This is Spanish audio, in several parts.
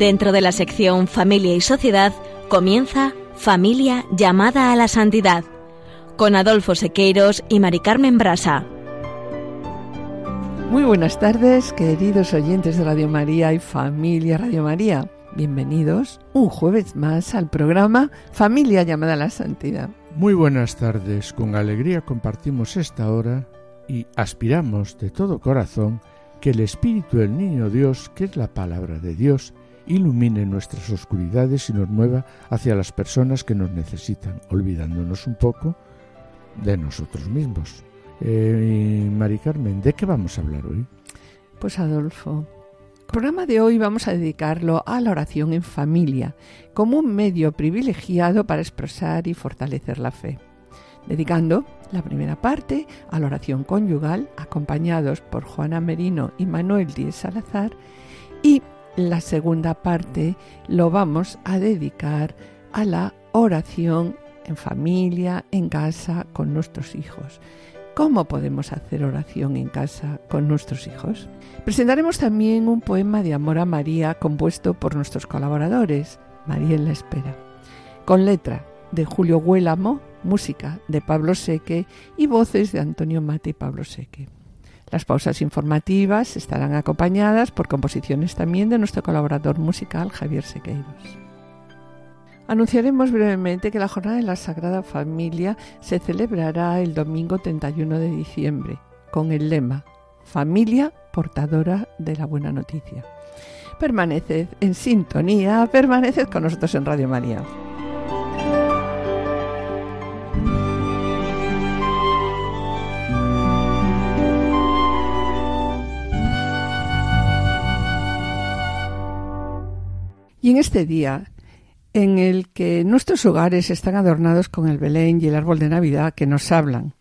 Dentro de la sección Familia y Sociedad comienza Familia llamada a la santidad con Adolfo Sequeiros y Mari Carmen Brasa. Muy buenas tardes, queridos oyentes de Radio María y familia Radio María. Bienvenidos un jueves más al programa Familia llamada a la Santidad. Muy buenas tardes, con alegría compartimos esta hora y aspiramos de todo corazón que el Espíritu del Niño Dios, que es la palabra de Dios, ilumine nuestras oscuridades y nos mueva hacia las personas que nos necesitan, olvidándonos un poco de nosotros mismos. Eh, Mari Carmen, ¿de qué vamos a hablar hoy? Pues Adolfo, el programa de hoy vamos a dedicarlo a la oración en familia, como un medio privilegiado para expresar y fortalecer la fe, dedicando la primera parte a la oración conyugal, acompañados por Juana Merino y Manuel Díez Salazar, y la segunda parte lo vamos a dedicar a la oración en familia, en casa, con nuestros hijos. ¿Cómo podemos hacer oración en casa con nuestros hijos? Presentaremos también un poema de amor a María compuesto por nuestros colaboradores, María en la Espera, con letra de Julio Huélamo, música de Pablo Seque y voces de Antonio Mate y Pablo Seque. Las pausas informativas estarán acompañadas por composiciones también de nuestro colaborador musical Javier Sequeiros. Anunciaremos brevemente que la Jornada de la Sagrada Familia se celebrará el domingo 31 de diciembre con el lema Familia portadora de la buena noticia. Permaneced en sintonía, permaneced con nosotros en Radio María. Y en este día, en el que nuestros hogares están adornados con el Belén y el árbol de Navidad que nos hablan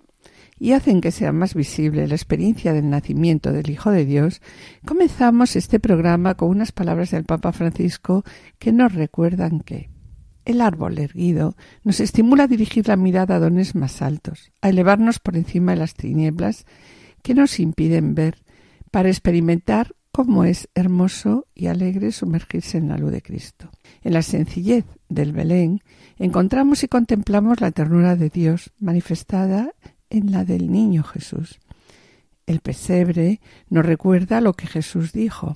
y hacen que sea más visible la experiencia del nacimiento del Hijo de Dios, comenzamos este programa con unas palabras del Papa Francisco que nos recuerdan que el árbol erguido nos estimula a dirigir la mirada a dones más altos, a elevarnos por encima de las tinieblas que nos impiden ver, para experimentar cómo es hermoso y alegre sumergirse en la luz de Cristo. En la sencillez del Belén encontramos y contemplamos la ternura de Dios manifestada en la del niño Jesús. El pesebre nos recuerda lo que Jesús dijo.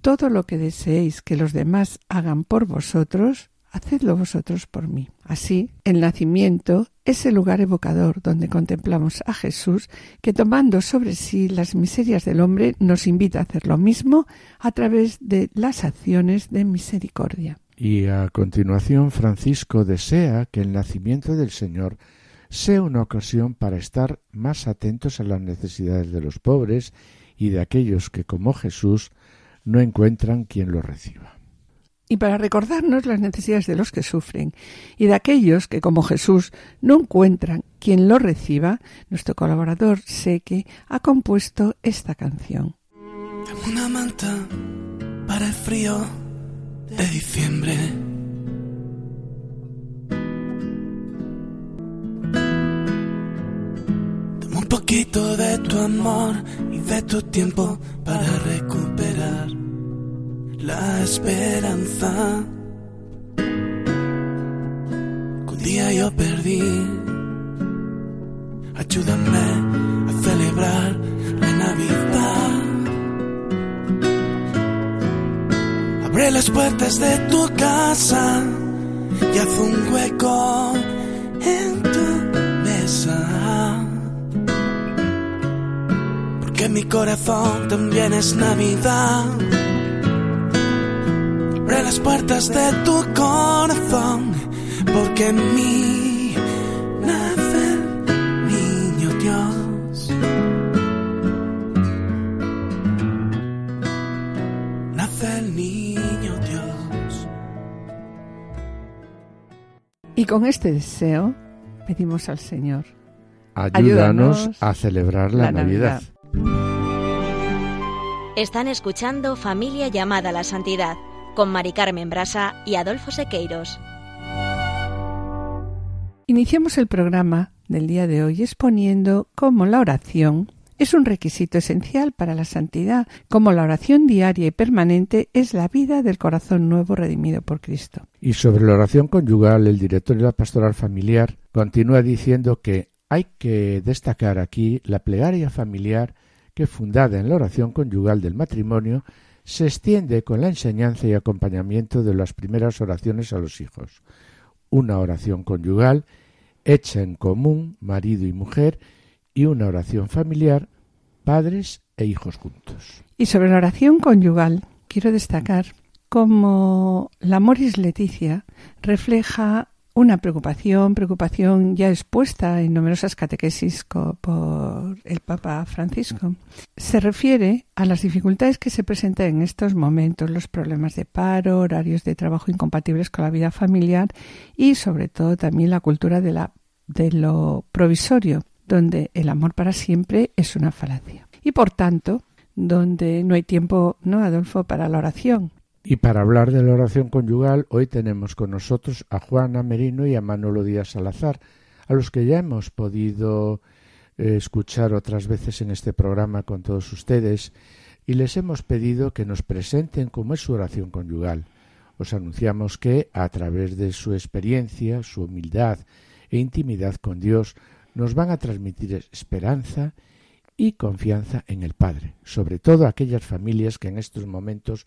Todo lo que deseéis que los demás hagan por vosotros, hacedlo vosotros por mí. Así, el nacimiento es el lugar evocador donde contemplamos a Jesús que tomando sobre sí las miserias del hombre nos invita a hacer lo mismo a través de las acciones de misericordia. Y a continuación Francisco desea que el nacimiento del Señor sea una ocasión para estar más atentos a las necesidades de los pobres y de aquellos que, como Jesús, no encuentran quien los reciba y para recordarnos las necesidades de los que sufren y de aquellos que, como Jesús, no encuentran quien lo reciba, nuestro colaborador Seque ha compuesto esta canción. una manta para el frío de diciembre. Un poquito de tu amor y de tu tiempo para recuperar la esperanza un día yo perdí. Ayúdame a celebrar la Navidad. Abre las puertas de tu casa y haz un hueco en tu mesa. Porque mi corazón también es Navidad Abre las puertas de tu corazón, porque en mí nace el niño Dios. Nace el niño Dios. Y con este deseo pedimos al Señor. Ayúdanos, a celebrar la, Navidad. Están escuchando Familia llamada a la Santidad con Mari Carmen Brasa y Adolfo Sequeiros. Iniciamos el programa del día de hoy exponiendo cómo la oración es un requisito esencial para la santidad, como la oración diaria y permanente es la vida del corazón nuevo redimido por Cristo. Y sobre la oración conyugal, el director de la pastoral familiar continúa diciendo que hay que destacar aquí la plegaria familiar que, fundada en la oración conyugal del matrimonio, se extiende con la enseñanza y acompañamiento de las primeras oraciones a los hijos. Una oración conyugal hecha en común, marido y mujer, y una oración familiar, padres e hijos juntos. Y sobre la oración conyugal, quiero destacar cómo la Moris Leticia refleja una preocupación, preocupación ya expuesta en numerosas catequesis por el Papa Francisco. Se refiere a las dificultades que se presentan en estos momentos, los problemas de paro, horarios de trabajo incompatibles con la vida familiar y sobre todo también la cultura de, de lo provisorio, donde el amor para siempre es una falacia. Y por tanto, donde no hay tiempo, ¿no, Adolfo, para la oración? Y para hablar de la oración conyugal, hoy tenemos con nosotros a Juana Merino y a Manolo Díaz Salazar, a los que ya hemos podido eh, escuchar otras veces en este programa con todos ustedes, y les hemos pedido que nos presenten cómo es su oración conyugal. Os anunciamos que, a través de su experiencia, su humildad e intimidad con Dios, nos van a transmitir esperanza y confianza en el Padre, sobre todo aquellas familias que en estos momentos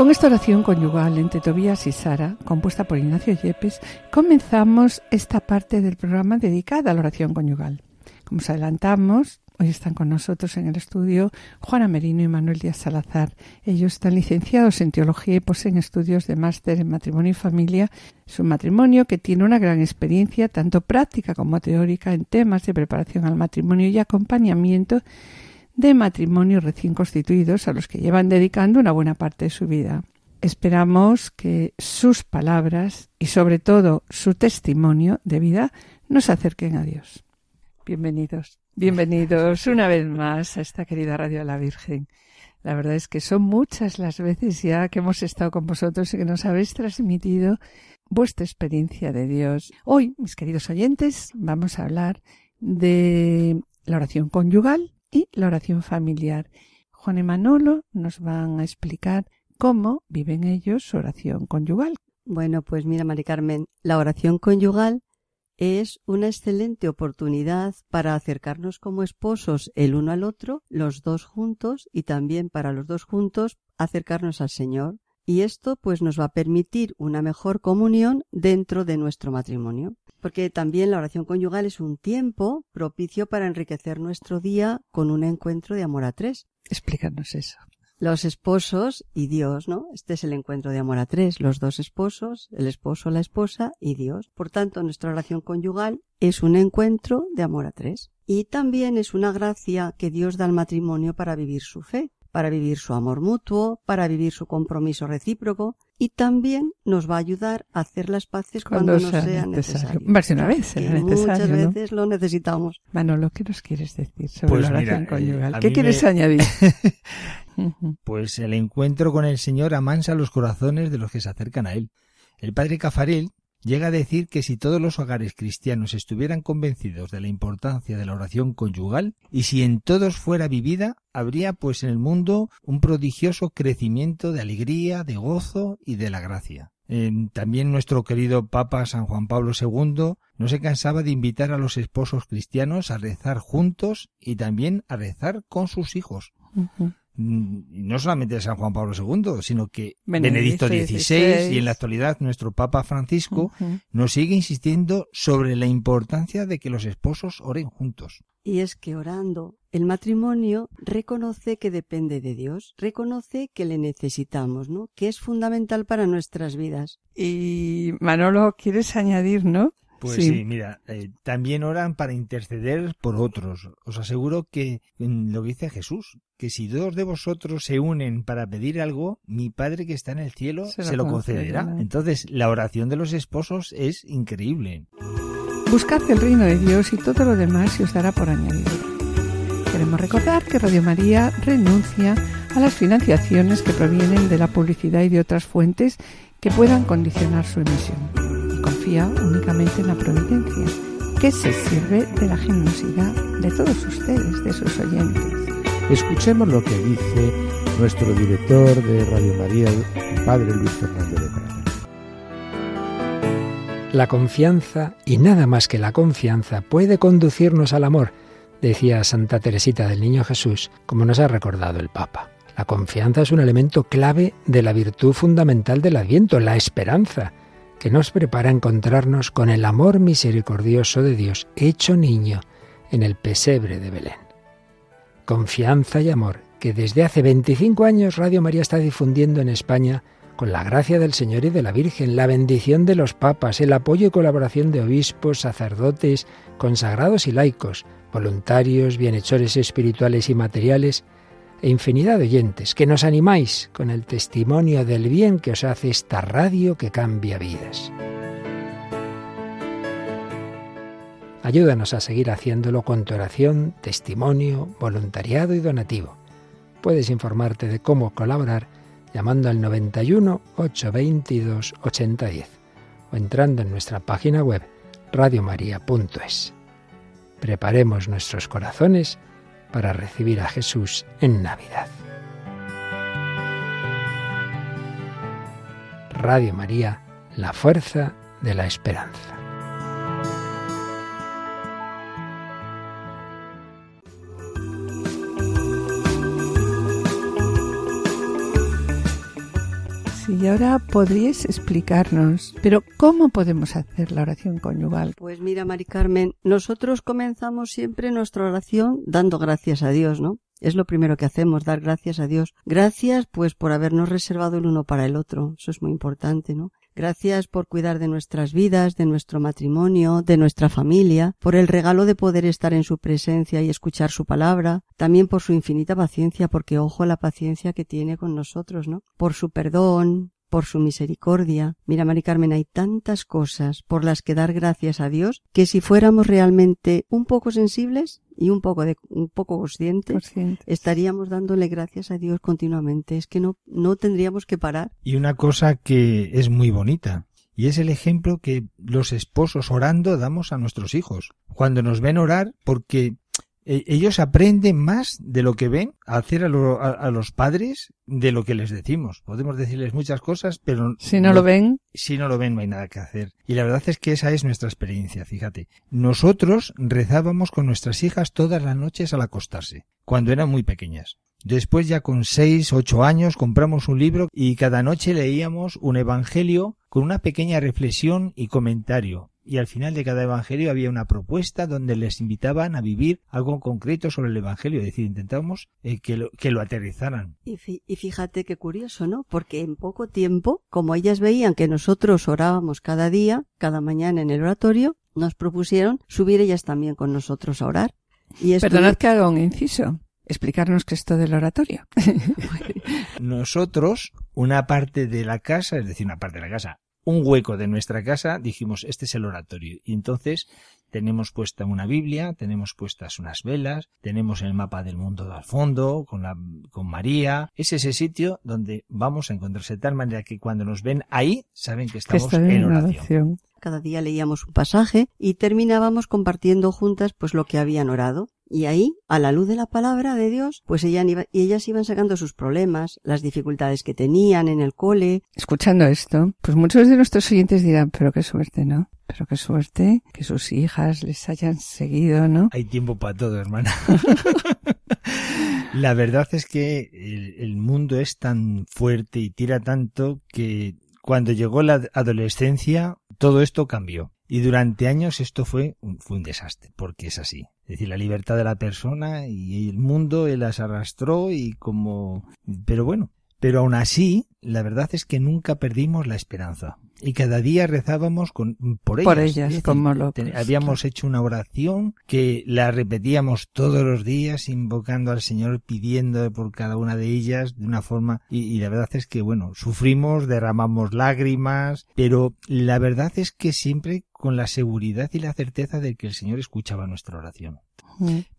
Con esta oración conyugal entre Tobías y Sara, compuesta por Ignacio Yepes, comenzamos esta parte del programa dedicada a la oración conyugal. Como os adelantamos, hoy están con nosotros en el estudio Juana Merino y Manuel Díaz Salazar. Ellos están licenciados en teología y poseen estudios de máster en matrimonio y familia. Es un matrimonio que tiene una gran experiencia, tanto práctica como teórica, en temas de preparación al matrimonio y acompañamiento de matrimonios recién constituidos a los que llevan dedicando una buena parte de su vida. Esperamos que sus palabras y sobre todo su testimonio de vida nos acerquen a Dios. Bienvenidos, bienvenidos una vez más a esta querida Radio de la Virgen. La verdad es que son muchas las veces ya que hemos estado con vosotros y que nos habéis transmitido vuestra experiencia de Dios. Hoy, mis queridos oyentes, vamos a hablar de la oración conyugal y la oración familiar. Juan y Manolo nos van a explicar cómo viven ellos su oración conyugal. Bueno, pues mira, Mari Carmen, la oración conyugal es una excelente oportunidad para acercarnos como esposos el uno al otro, los dos juntos, y también para los dos juntos acercarnos al Señor. Y esto pues nos va a permitir una mejor comunión dentro de nuestro matrimonio porque también la oración conyugal es un tiempo propicio para enriquecer nuestro día con un encuentro de amor a tres. Explícanos eso. Los esposos y Dios, ¿no? Este es el encuentro de amor a tres, los dos esposos, el esposo, la esposa y Dios. Por tanto, nuestra oración conyugal es un encuentro de amor a tres. Y también es una gracia que Dios da al matrimonio para vivir su fe, para vivir su amor mutuo, para vivir su compromiso recíproco y también nos va a ayudar a hacer las paces cuando, nos sea, necesario. una vez será necesario. Muchas veces lo necesitamos. Manolo, ¿qué nos quieres decir sobre Pues la oración mira, conyugal? eh, a ¿Qué quieres me- añadir? Pues el encuentro con el Señor amansa los corazones de los que se acercan a Él. El padre Cafarel llega a decir que si todos los hogares cristianos estuvieran convencidos de la importancia de la oración conyugal y si en todos fuera vivida, habría pues en el mundo un prodigioso crecimiento de alegría, de gozo y de la gracia. También nuestro querido Papa San Juan Pablo II no se cansaba de invitar a los esposos cristianos a rezar juntos y también a rezar con sus hijos. No solamente de San Juan Pablo II, sino que Benedicto Benedicto XVI XVI. y en la actualidad nuestro Papa Francisco nos sigue insistiendo sobre la importancia de que los esposos oren juntos. Y es que orando, el matrimonio reconoce que depende de Dios, reconoce que le necesitamos, ¿no? Que es fundamental para nuestras vidas. Y Manolo, ¿quieres añadir, no? Pues Sí. sí, mira, eh, también oran para interceder por otros. Os aseguro que mm, lo que dice Jesús, que si dos de vosotros se unen para pedir algo, mi Padre que está en el cielo Se se lo concederá. concederá. Entonces, la oración de los esposos es increíble. Buscad el reino de Dios y todo lo demás se os dará por añadidura. Queremos recordar que Radio María renuncia a las financiaciones que provienen de la publicidad y de otras fuentes que puedan condicionar su emisión. Y confía únicamente en la providencia, que se sirve de la generosidad de todos ustedes, de sus oyentes. Escuchemos lo que dice nuestro director de Radio María, el padre Luis Fernando de Prada. La confianza, y nada más que la confianza, puede conducirnos al amor, decía Santa Teresita del Niño Jesús, como nos ha recordado el Papa. La confianza es un elemento clave de la virtud fundamental del Adviento, la esperanza, que nos prepara a encontrarnos con el amor misericordioso de Dios hecho niño en el pesebre de Belén. Confianza y amor que desde hace 25 años Radio María está difundiendo en España con la gracia del Señor y de la Virgen, la bendición de los papas, el apoyo y colaboración de obispos, sacerdotes, consagrados y laicos, voluntarios, bienhechores espirituales y materiales, e infinidad de oyentes que nos animáis con el testimonio del bien que os hace esta radio que cambia vidas. Ayúdanos a seguir haciéndolo con tu oración, testimonio, voluntariado y donativo. Puedes informarte de cómo colaborar llamando al 91 822 8010 o entrando en nuestra página web radiomaria.es. Preparemos nuestros corazones para recibir a Jesús en Navidad. Radio María, la fuerza de la esperanza. Y ahora podríais explicarnos, pero ¿cómo podemos hacer la oración conyugal? Pues mira, Mari Carmen, nosotros comenzamos siempre nuestra oración dando gracias a Dios, ¿no? Es lo primero que hacemos, dar gracias a Dios. Gracias, pues, por habernos reservado el uno para el otro. Eso es muy importante, ¿no? Gracias por cuidar de nuestras vidas, de nuestro matrimonio, de nuestra familia, por el regalo de poder estar en su presencia y escuchar su palabra, también por su infinita paciencia, porque ojo la paciencia que tiene con nosotros, ¿no? Por su perdón, por su misericordia. Mira, Mari Carmen, hay tantas cosas por las que dar gracias a Dios que si fuéramos realmente un poco sensibles y un poco de, un poco conscientes, Consciente. estaríamos dándole gracias a Dios continuamente. Es que no, no tendríamos que parar. Y una cosa que es muy bonita, y es el ejemplo que los esposos orando damos a nuestros hijos. Cuando nos ven orar, porque ellos aprenden más de lo que ven a hacer a, lo- a- a los padres de lo que les decimos. Podemos decirles muchas cosas, pero Si no lo ven, si no lo ven no hay nada que hacer. Y la verdad es que esa es nuestra experiencia, fíjate. Nosotros rezábamos con nuestras hijas todas las noches al acostarse, cuando eran muy pequeñas. Después ya con seis, ocho años compramos un libro y cada noche leíamos un evangelio con una pequeña reflexión y comentario. Y al final de cada evangelio había una propuesta donde les invitaban a vivir algo concreto sobre el evangelio. Es decir, intentábamos eh, que, lo, que lo aterrizaran. Y, fi- y fíjate qué curioso, ¿no? Porque en poco tiempo, como ellas veían que nosotros orábamos cada día, cada mañana en el oratorio, nos propusieron subir ellas también con nosotros a orar. Y esto- perdonad que haga un inciso. explicarnos qué es esto del oratorio. Nosotros, una parte de la casa, es decir, una parte de la casa, un hueco de nuestra casa, dijimos, este es el oratorio. Y entonces tenemos puesta una Biblia, tenemos puestas unas velas, tenemos el mapa del mundo al fondo, con, la, con María. Es ese sitio donde vamos a encontrarse de tal manera que cuando nos ven ahí, saben que estamos en oración. Cada día leíamos un pasaje y terminábamos compartiendo juntas pues lo que habían orado. Y ahí, a la luz de la palabra de Dios, pues ellas, ellas iban sacando sus problemas, las dificultades que tenían en el cole. Escuchando esto, pues muchos de nuestros oyentes dirán, pero qué suerte, ¿no? Pero qué suerte que sus hijas les hayan seguido, ¿no? Hay tiempo para todo, hermana. la verdad es que el, el mundo es tan fuerte y tira tanto que cuando llegó la adolescencia, todo esto cambió. Y durante años esto fue un, fue un desastre, porque es así. Es decir, la libertad de la persona y el mundo él las arrastró y como... Pero bueno, pero aún así, la verdad es que nunca perdimos la esperanza. Y cada día rezábamos con, por ellas. Por ellas, como locos. Habíamos hecho una oración que la repetíamos todos los días, invocando al Señor, pidiendo por cada una de ellas de una forma. Y, y la verdad es que, bueno, sufrimos, derramamos lágrimas, pero la verdad es que siempre con la seguridad y la certeza de que el Señor escuchaba nuestra oración.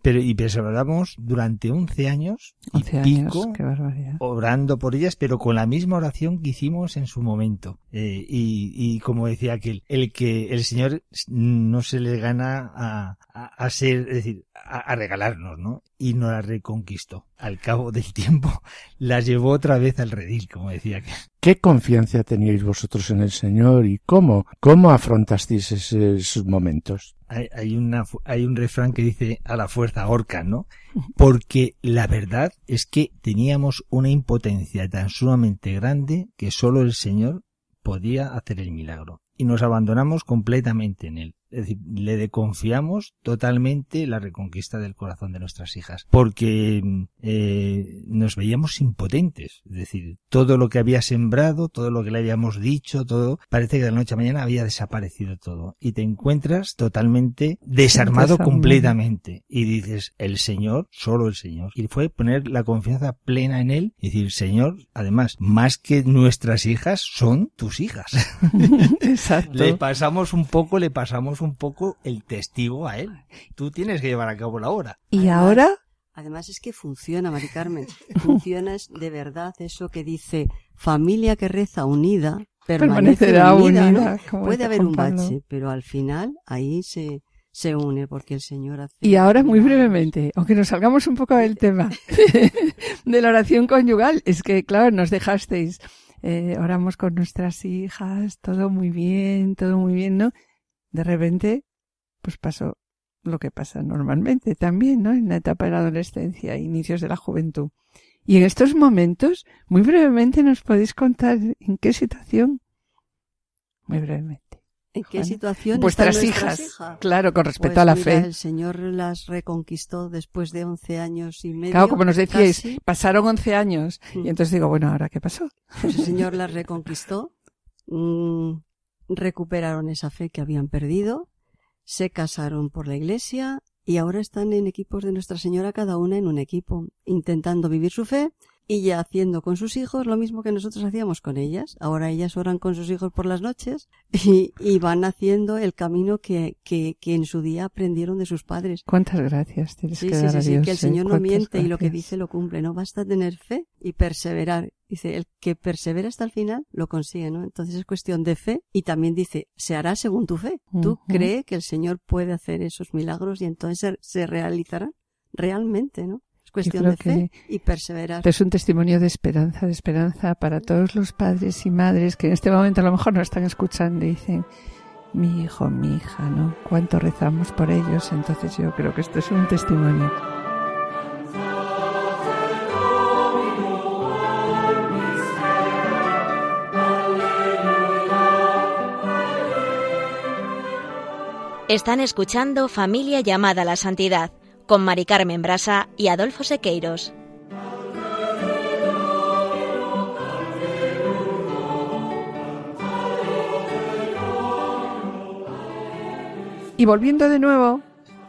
Pero, y perseveramos durante 11 años y 11 años, pico qué barbaridad. orando por ellas, pero con la misma oración que hicimos en su momento. Eh, y, y como decía aquel, el que el Señor no se le gana a, a, a ser, es decir, a, a, regalarnos, ¿no? Y nos la reconquistó. Al cabo del tiempo, las llevó otra vez al redil, como decía aquel. ¿Qué confianza teníais vosotros en el Señor y cómo, cómo afrontasteis esos momentos? Hay, hay, una, hay un refrán que dice a la fuerza orca, ¿no? Porque la verdad es que teníamos una impotencia tan sumamente grande que solo el Señor podía hacer el milagro. Y nos abandonamos completamente en él. Es decir, le confiamos totalmente la reconquista del corazón de nuestras hijas, porque eh, nos veíamos impotentes. Es decir, todo lo que había sembrado, todo lo que le habíamos dicho, todo, parece que de la noche a mañana había desaparecido todo. Y te encuentras totalmente desarmado completamente. Y dices, el Señor, solo el Señor. Y fue poner la confianza plena en Él y decir, Señor, además, más que nuestras hijas, son tus hijas. Exacto. le pasamos un poco, le pasamos un poco el testigo a él. Tú tienes que llevar a cabo la obra. ¿Y además, ahora? Además es que funciona, Mari Carmen. Funciona de verdad eso que dice familia que reza unida permanecerá unida. unida ¿no? Puede haber un bache, pero al final ahí se, se une porque el Señor hace. Y ahora muy brevemente, aunque nos salgamos un poco del tema de la oración conyugal, es que claro, nos dejasteis, eh, oramos con nuestras hijas, todo muy bien, todo muy bien, ¿no? De repente, pues pasó lo que pasa normalmente también, ¿no? En la etapa de la adolescencia, inicios de la juventud. Y en estos momentos, muy brevemente, nos podéis contar en qué situación. Muy brevemente. ¿En qué situación vuestras hijas? Claro, con respecto pues a la mira, fe. El Señor las reconquistó después de 11 años y medio. Claro, como nos decíais, casi. pasaron 11 años. Y entonces digo, bueno, ¿ahora qué pasó? Pues el Señor las reconquistó. Mmm, recuperaron esa fe que habían perdido, se casaron por la iglesia y ahora están en equipos de Nuestra Señora, cada una en un equipo, intentando vivir su fe y ya haciendo con sus hijos lo mismo que nosotros hacíamos con ellas. Ahora ellas oran con sus hijos por las noches y, y van haciendo el camino que, que, que, en su día aprendieron de sus padres. Cuántas gracias tienes sí, que sí, dar sí, a Dios, que el ¿eh? Señor no miente Cuántas y lo que gracias. dice lo cumple. No basta tener fe y perseverar. Dice, el que persevera hasta el final lo consigue, ¿no? Entonces es cuestión de fe y también dice, se hará según tu fe. Uh Tú -huh. crees que el Señor puede hacer esos milagros y entonces se, se realizarán realmente, ¿no? Es cuestión de fe y perseverar. Es un testimonio de esperanza, de esperanza para todos los padres y madres que en este momento a lo mejor no están escuchando y dicen, mi hijo, mi hija, ¿no? Cuánto rezamos por ellos. Entonces yo creo que esto es un testimonio. Están escuchando Familia llamada a la Santidad con Mari Carmen Brasa y Adolfo Sequeiros. Y volviendo de nuevo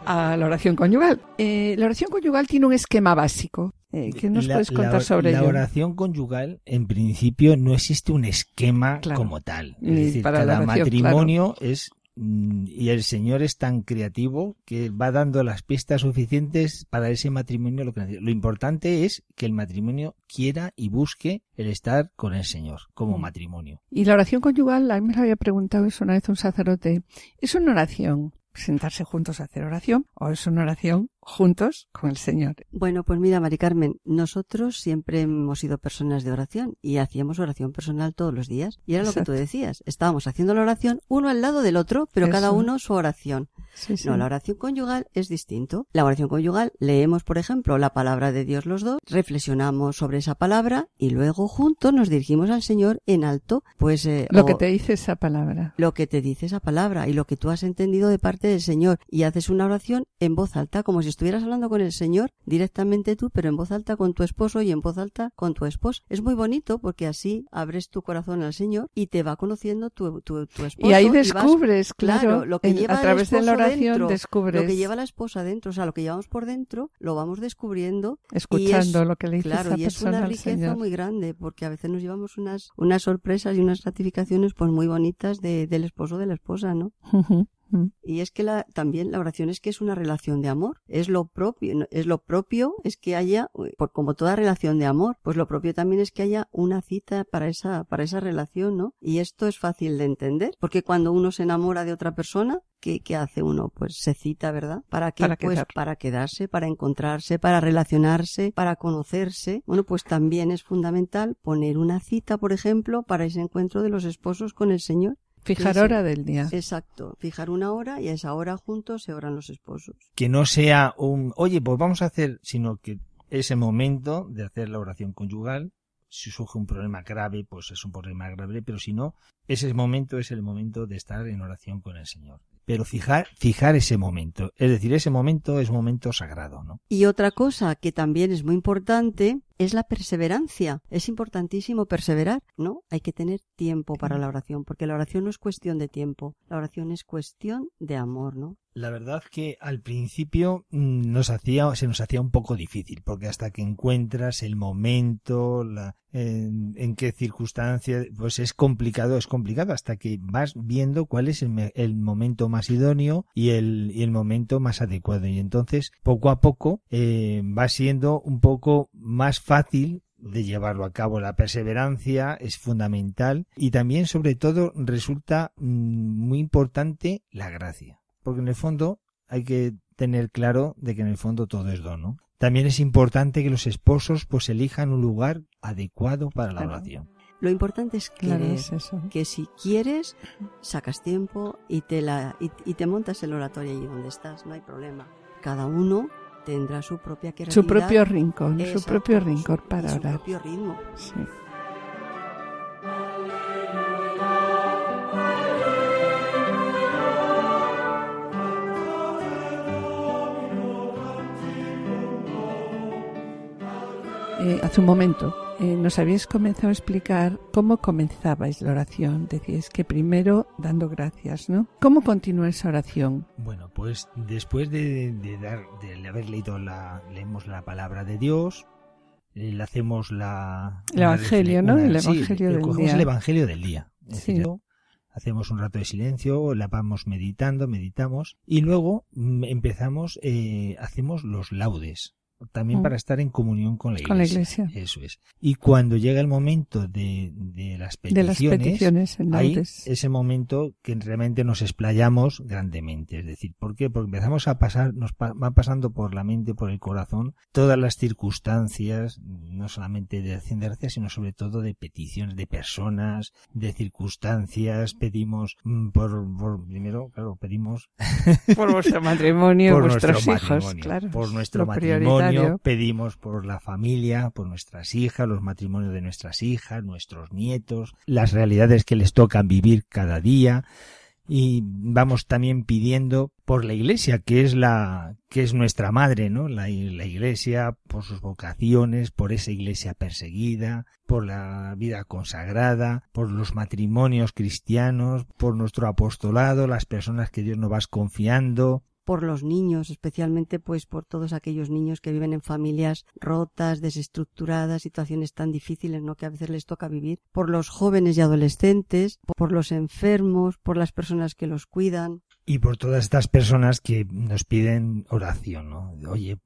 a la oración conyugal. Eh, la oración conyugal tiene un esquema básico. Eh, ¿Qué nos La- puedes contar la, sobre la ello? oración conyugal, en principio, no existe un esquema Claro. como tal. Es decir, para la cada oración, matrimonio es y el Señor es tan creativo que va dando las pistas suficientes para ese matrimonio lo que. Lo importante es que el matrimonio quiera y busque el estar con el Señor como Mm. matrimonio. Y la oración conyugal, a mí me lo había preguntado eso una vez un sacerdote. ¿Es una oración sentarse juntos a hacer oración o es una oración juntos con el Señor? Bueno, pues mira, Mari Carmen, nosotros siempre hemos sido personas de oración y hacíamos oración personal todos los días. Y era lo que tú decías. Estábamos haciendo la oración uno al lado del otro, pero cada uno su oración. Sí, sí. No, la oración conyugal es distinto. La oración conyugal leemos, por ejemplo, la palabra de Dios los dos, reflexionamos sobre esa palabra y luego juntos nos dirigimos al Señor en alto, pues eh, Lo o- que te dice esa palabra. lo que te dice esa palabra y lo que tú has entendido de parte del Señor y haces una oración en voz alta como si estuvieras hablando con el Señor directamente tú pero en voz alta con tu esposo y en voz alta con tu esposo es muy bonito porque así abres tu corazón al Señor y te va conociendo tu, tu, tu esposo Y ahí vas- descubres, claro, claro, lo que en- lleva a través de la oración dentro, descubres, lo que lleva la esposa dentro o sea lo que llevamos por dentro lo vamos descubriendo escuchando es- lo que le dice Claro, esa y es una riqueza Señor. muy grande, porque a veces nos llevamos unas, unas sorpresas y unas gratificaciones pues muy bonitas de, del esposo o de la esposa, ¿no? Ujú. Y es que la, también la oración es que es una relación de amor. Es lo propio, es lo propio, es que haya, por, como toda relación de amor, pues lo propio también es que haya una cita para esa, para esa relación, ¿no? Y esto es fácil de entender, porque cuando uno se enamora de otra persona, ¿qué, qué hace uno? Pues se cita, ¿verdad? ¿Para qué? Para pues quedar. para quedarse, para encontrarse, para relacionarse, para conocerse. Bueno, pues también es fundamental poner una cita, por ejemplo, para ese encuentro de los esposos con el Señor. Fijar Sí, sí. hora del día. Exacto, fijar una hora y a esa hora juntos se oran los esposos. Que no sea un, oye, pues vamos a hacer, sino que ese momento de hacer la oración conyugal, si surge un problema grave, pues es un problema grave, pero si no, ese momento es el momento de estar en oración con el Señor. Pero fijar, fijar ese momento, es decir, ese momento es un momento sagrado, ¿no? Y otra cosa que también es muy importante es la perseverancia. Es importantísimo perseverar, ¿no? Hay que tener tiempo para la oración, porque la oración no es cuestión de tiempo, la oración es cuestión de amor, ¿no? La verdad que al principio mm, nos hacía, se nos hacía un poco difícil, porque hasta que encuentras el momento, la, en, qué circunstancias, pues es complicado, es complicado, hasta que vas viendo cuál es el, el momento más idóneo y el, y el momento más adecuado. Y entonces, poco a poco, eh, va siendo un poco más fácil de llevarlo a cabo. La perseverancia es fundamental y también, sobre todo, resulta mm, muy importante la gracia. Porque en el fondo hay que tener claro de que en el fondo todo es don, ¿no? También es importante que los esposos pues elijan un lugar adecuado para la Claro. oración. Lo importante es querer. Claro, es eso. Que si quieres, sacas tiempo y te, la, y, y te montas el oratorio allí donde estás, no hay problema. Cada uno tendrá su propia. Su propio rincón, su propio rincón su- para su orar. propio ritmo. Sí. Eh, hace un momento eh, nos habéis comenzado a explicar cómo comenzabais la oración. Decíais que primero dando gracias, ¿no? ¿Cómo continúa esa oración? Bueno, pues después de, de dar, de haber leído la, leemos la palabra de Dios, eh, le hacemos la El Evangelio, ¿no? El sí, Evangelio eh, del cogemos día. el Evangelio del día. Sí. decir, hacemos un rato de silencio, la vamos meditando, meditamos y luego mm, empezamos, eh, hacemos los laudes. También Mm. para estar en comunión con la iglesia. Con la iglesia. Eso es. Y cuando llega el momento de, de las De peticiones, las peticiones laudes. ese momento que realmente nos explayamos grandemente. Es decir, ¿por qué? Porque empezamos a pasar, nos pa- va pasando por la mente, por el corazón, todas las circunstancias, no solamente de acción de gracias, sino sobre todo de peticiones de personas, de circunstancias. Pedimos mm, por, por primero, claro, pedimos Por vuestro matrimonio, por vuestros nuestro hijos, matrimonio, claro. por es nuestro lo matrimonio, pedimos por la familia, por nuestras hijas, los matrimonios de nuestras hijas, nuestros nietos, las realidades que les tocan vivir cada día y vamos también pidiendo por la iglesia que es la que es nuestra madre, ¿no? La, la iglesia por sus vocaciones, por esa iglesia perseguida, por la vida consagrada, por los matrimonios cristianos, por nuestro apostolado, las personas que Dios nos va confiando, por los niños, especialmente pues por todos aquellos niños que viven en familias rotas, desestructuradas, situaciones tan difíciles, ¿no? que a veces les toca vivir, por los jóvenes y adolescentes, por los enfermos, por las personas que los cuidan. Y por todas estas personas que nos piden oración, ¿no? Oye,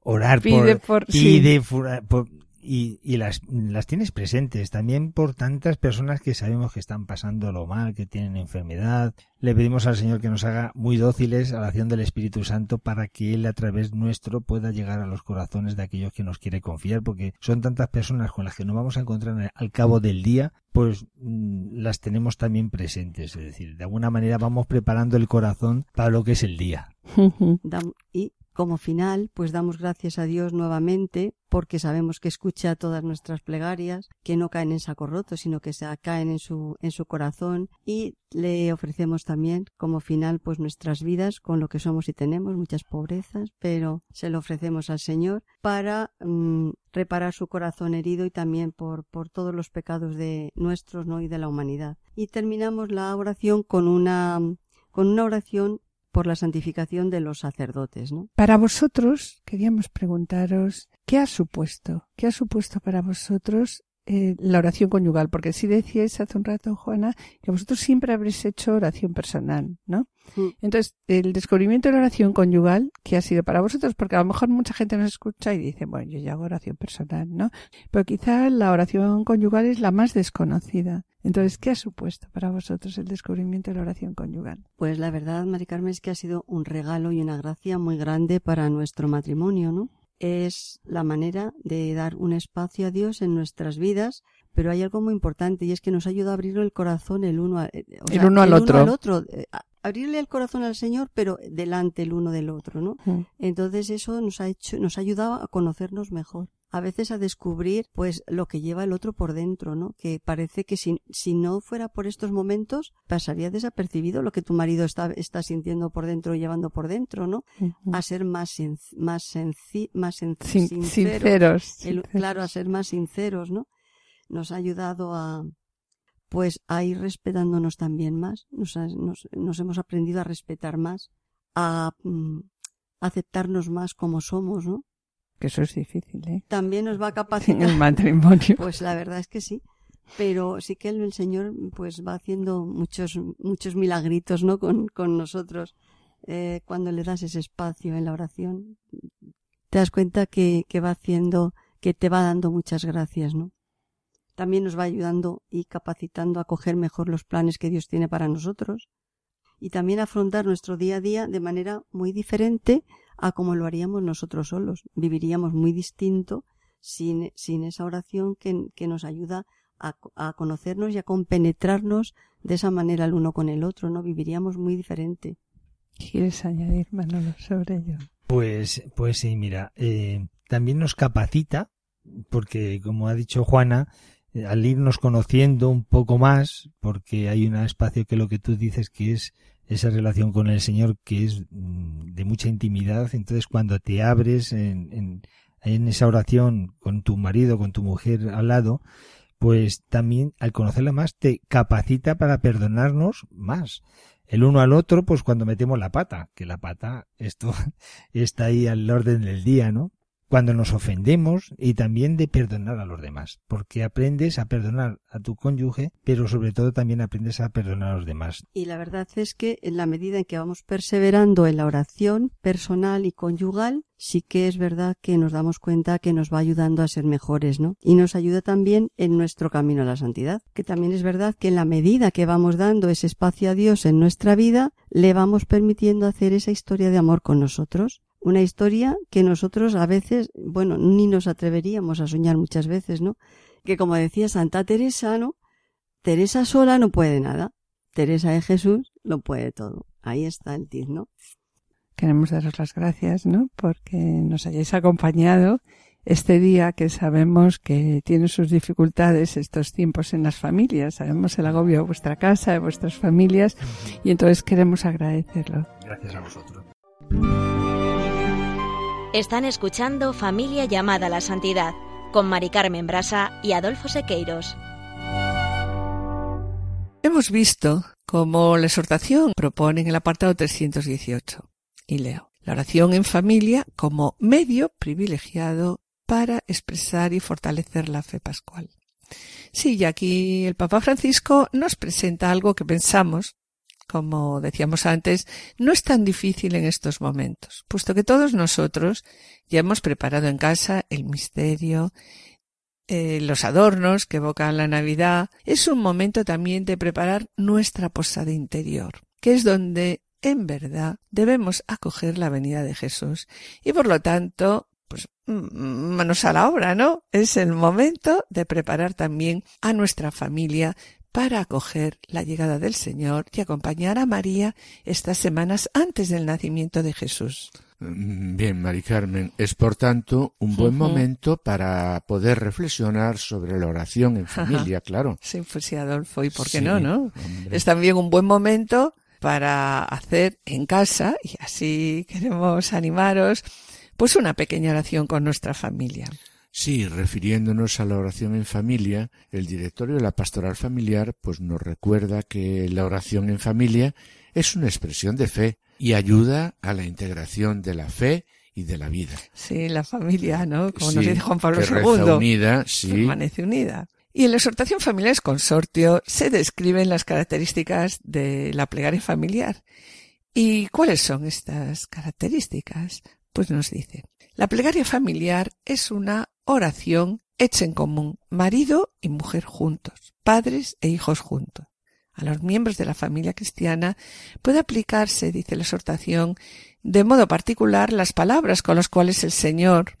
orar Pide por, por- pide por- por- y, y las, las tienes presentes también por tantas personas que sabemos que están pasando lo mal, que tienen enfermedad. Le pedimos al Señor que nos haga muy dóciles a la acción del Espíritu Santo para que Él a través nuestro pueda llegar a los corazones de aquellos que nos quiere confiar, porque son tantas personas con las que nos vamos a encontrar al cabo del día, pues mm, las tenemos también presentes. Es decir, de alguna manera vamos preparando el corazón para lo que es el día. Y como final, pues damos gracias a Dios nuevamente porque sabemos que escucha todas nuestras plegarias, que no caen en saco roto, sino que se caen en su, en su corazón y le ofrecemos también como final pues nuestras vidas con lo que somos y tenemos, muchas pobrezas, pero se lo ofrecemos al Señor para mm, reparar su corazón herido y también por, por todos los pecados de nuestros ¿no? y de la humanidad. Y terminamos la oración con una, con una oración por la santificación de los sacerdotes, ¿no? Para vosotros, queríamos preguntaros, ¿qué ha supuesto? ¿Qué ha supuesto para vosotros eh, la oración conyugal? Porque sí decíais hace un rato, Juana, que vosotros siempre habréis hecho oración personal, ¿no? Mm. Entonces, el descubrimiento de la oración conyugal, ¿qué ha sido para vosotros? Porque a lo mejor mucha gente nos escucha y dice, bueno, yo ya hago oración personal, ¿no? Pero quizá la oración conyugal es la más desconocida. Entonces, ¿qué ha supuesto para vosotros el descubrimiento de la oración conyugal? Pues la verdad, Mari Carmen, es que ha sido un regalo y una gracia muy grande para nuestro matrimonio, ¿no? Es la manera de dar un espacio a Dios en nuestras vidas, pero hay algo muy importante y es que nos ayuda a abrir el corazón el uno, a- eh, o El uno al otro. eh, a- abrirle el corazón al Señor, pero delante el uno del otro, ¿no? Mm. Entonces eso nos ha hecho, nos ha ayudado a conocernos mejor. A veces a descubrir, pues, lo que lleva el otro por dentro, ¿no? Que parece que si, si no fuera por estos momentos, pasaría desapercibido lo que tu marido está, está sintiendo por dentro y llevando por dentro, ¿no? A ser más, sin- más, senci- más Sin- sinceros. sinceros. El- claro, a ser más sinceros, ¿no? Nos ha ayudado a, pues, a ir respetándonos también más. Nos, ha- nos, nos hemos aprendido a respetar más, a mm, aceptarnos más como somos, ¿no? Que eso es difícil, ¿eh? También nos va a En capacitar. el matrimonio. Pues la verdad es que sí. Pero sí que el, el Señor pues va haciendo muchos, muchos milagritos, ¿no? Con, con nosotros. Eh, cuando le das ese espacio en la oración, te das cuenta que, que va haciendo, que te va dando muchas gracias, ¿no? También nos va ayudando y capacitando a coger mejor los planes que Dios tiene para nosotros y también afrontar nuestro día a día de manera muy diferente a como lo haríamos nosotros solos. Viviríamos muy distinto sin, sin esa oración que, que nos ayuda a, a conocernos y a compenetrarnos de esa manera el uno con el otro, ¿no? Viviríamos muy diferente. ¿Quieres añadir, Manolo, sobre ello? Pues, pues sí, mira, eh, también nos capacita, porque como ha dicho Juana, eh, al irnos conociendo un poco más, porque hay un espacio que lo que tú dices que es esa relación con el Señor que es mm, de mucha intimidad, entonces cuando te abres en, en, en esa oración con tu marido, con tu mujer al lado, pues también al conocerla más te capacita para perdonarnos más. El uno al otro, pues cuando metemos la pata, que la pata, esto está ahí al orden del día, ¿no? Cuando nos ofendemos y también de perdonar a los demás, porque aprendes a perdonar a tu cónyuge, pero sobre todo también aprendes a perdonar a los demás. Y la verdad es que en la medida en que vamos perseverando en la oración personal y conyugal, sí que es verdad que nos damos cuenta que nos va ayudando a ser mejores, ¿no? Y nos ayuda también en nuestro camino a la santidad, que también es verdad que en la medida que vamos dando ese espacio a Dios en nuestra vida, le vamos permitiendo hacer esa historia de amor con nosotros. Una historia que nosotros a veces, bueno, ni nos atreveríamos a soñar muchas veces, ¿no? Que como decía Santa Teresa, ¿no? Teresa sola no puede nada. Teresa de Jesús lo puede todo. Ahí está el tiz, ¿no? Queremos daros las gracias, ¿no? Porque nos hayáis acompañado este día que sabemos que tiene sus dificultades estos tiempos en las familias. Sabemos el agobio de vuestra casa, de vuestras familias, y entonces queremos agradecerlo. Gracias a vosotros. Están escuchando Familia llamada a la Santidad con Mari Carmen Brasa y Adolfo Sequeiros. Hemos visto cómo la exhortación propone en el apartado 318. Y leo. La oración en familia como medio privilegiado para expresar y fortalecer la fe pascual. Sí, y aquí el Papa Francisco nos presenta algo que pensamos, como decíamos antes, no es tan difícil en estos momentos, puesto que todos nosotros ya hemos preparado en casa el misterio, eh, los adornos que evocan la Navidad. Es un momento también de preparar nuestra posada interior, que es donde en verdad debemos acoger la venida de Jesús y por lo tanto pues manos a la obra, ¿no? Es el momento de preparar también a nuestra familia para acoger la llegada del Señor y acompañar a María estas semanas antes del nacimiento de Jesús. Mm, bien, Mari Carmen, es por tanto un buen momento para poder reflexionar sobre la oración en familia, claro. Sí, pues sí, Adolfo, ¿y por qué no, no? Es también un buen momento para hacer en casa, y así queremos animaros, pues una pequeña oración con nuestra familia. Sí, refiriéndonos a la oración en familia, el directorio de la pastoral familiar pues nos recuerda que la oración en familia es una expresión de fe y ayuda a la integración de la fe y de la vida. Sí, la familia, ¿no? Como nos dice Juan Pablo que II. unida, sí. Permanece unida. Y en la exhortación familiares consortio se describen las características de la plegaria familiar. ¿Y cuáles son estas características? Pues nos dice, la plegaria familiar es una oración hecha en común, marido y mujer juntos, padres e hijos juntos. A los miembros de la familia cristiana puede aplicarse, dice la exhortación, de modo particular las palabras con las cuales el Señor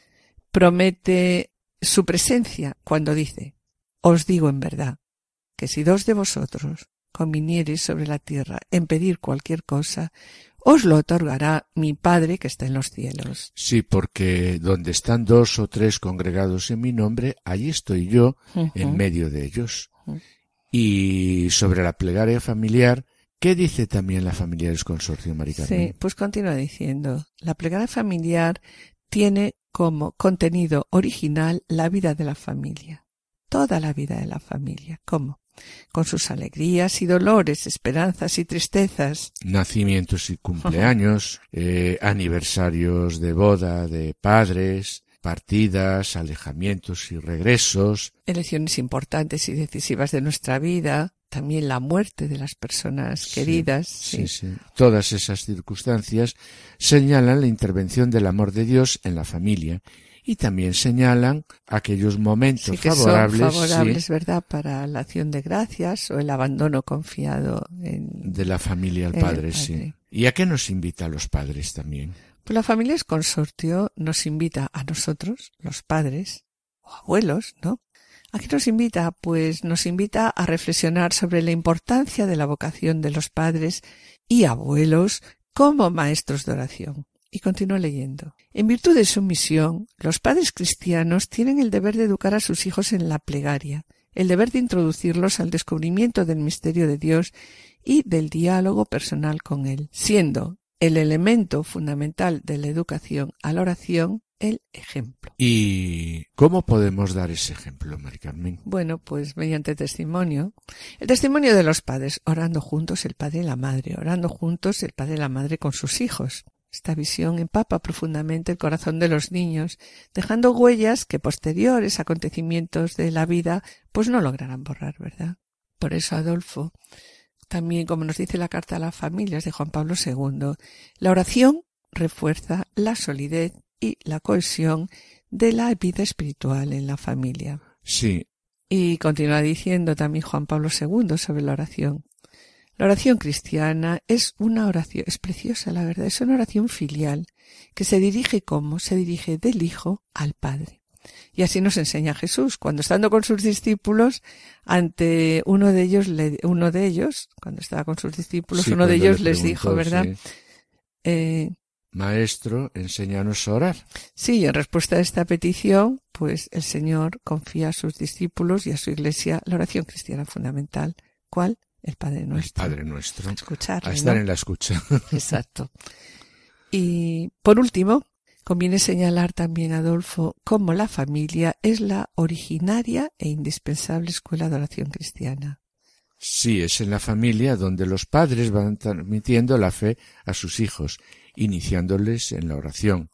promete su presencia cuando dice, os digo en verdad, que si dos de vosotros sobre la tierra en pedir cualquier cosa, os lo otorgará mi Padre que está en los cielos. Sí, porque donde están dos o tres congregados en mi nombre, allí estoy yo en medio de ellos. Y sobre la plegaria familiar, ¿qué dice también la familia del consorcio Maricarmen? Sí, pues continúa diciendo, la plegaria familiar tiene como contenido original la vida de la familia, toda la vida de la familia. ¿Cómo? Con sus alegrías y dolores, esperanzas y tristezas. Nacimientos y cumpleaños, eh, aniversarios de boda de padres, partidas, alejamientos y regresos. Elecciones importantes y decisivas de nuestra vida, también la muerte de las personas queridas. sí, sí. Todas esas circunstancias señalan la intervención del amor de Dios en la familia y también señalan aquellos momentos favorables, favorables ¿verdad? Para la acción de gracias o el abandono confiado en, de la familia al padre, sí. ¿Y a qué nos invita a los padres también? Pues la familia es consortio, nos invita a nosotros, los padres o abuelos, ¿no? ¿A qué nos invita? Pues nos invita a reflexionar sobre la importancia de la vocación de los padres y abuelos como maestros de oración. Y continúa leyendo. En virtud de su misión, los padres cristianos tienen el deber de educar a sus hijos en la plegaria, el deber de introducirlos al descubrimiento del misterio de Dios y del diálogo personal con Él, siendo el elemento fundamental de la educación a la oración el ejemplo. ¿Y cómo podemos dar ese ejemplo, Mari Carmen? Bueno, pues mediante testimonio. El testimonio de los padres, orando juntos el padre y la madre, orando juntos el padre y la madre con sus hijos. Esta visión empapa profundamente el corazón de los niños, dejando huellas que posteriores acontecimientos de la vida pues no lograrán borrar, ¿verdad? Por eso Adolfo, también como nos dice la carta a las familias de Juan Pablo II, la oración refuerza la solidez y la cohesión de la vida espiritual en la familia. Sí. Y continúa diciendo también Juan Pablo II sobre la oración. La oración cristiana es una oración, es preciosa la verdad, es una oración filial que se dirige como se dirige del Hijo al Padre. Y así nos enseña Jesús, cuando estando con sus discípulos, ante uno de ellos, uno de ellos, cuando estaba con sus discípulos, uno de ellos les dijo, ¿verdad? Eh, Maestro, enséñanos a orar. Sí, en respuesta a esta petición, pues el Señor confía a sus discípulos y a su iglesia la oración cristiana fundamental. ¿Cuál? El Padre Nuestro. El Padre Nuestro. Escuchar. A estar en la escucha. Exacto. Y por último, conviene señalar también, Adolfo, cómo la familia es la originaria e indispensable escuela de oración cristiana. Sí, es en la familia donde los padres van transmitiendo la fe a sus hijos iniciándoles en la oración,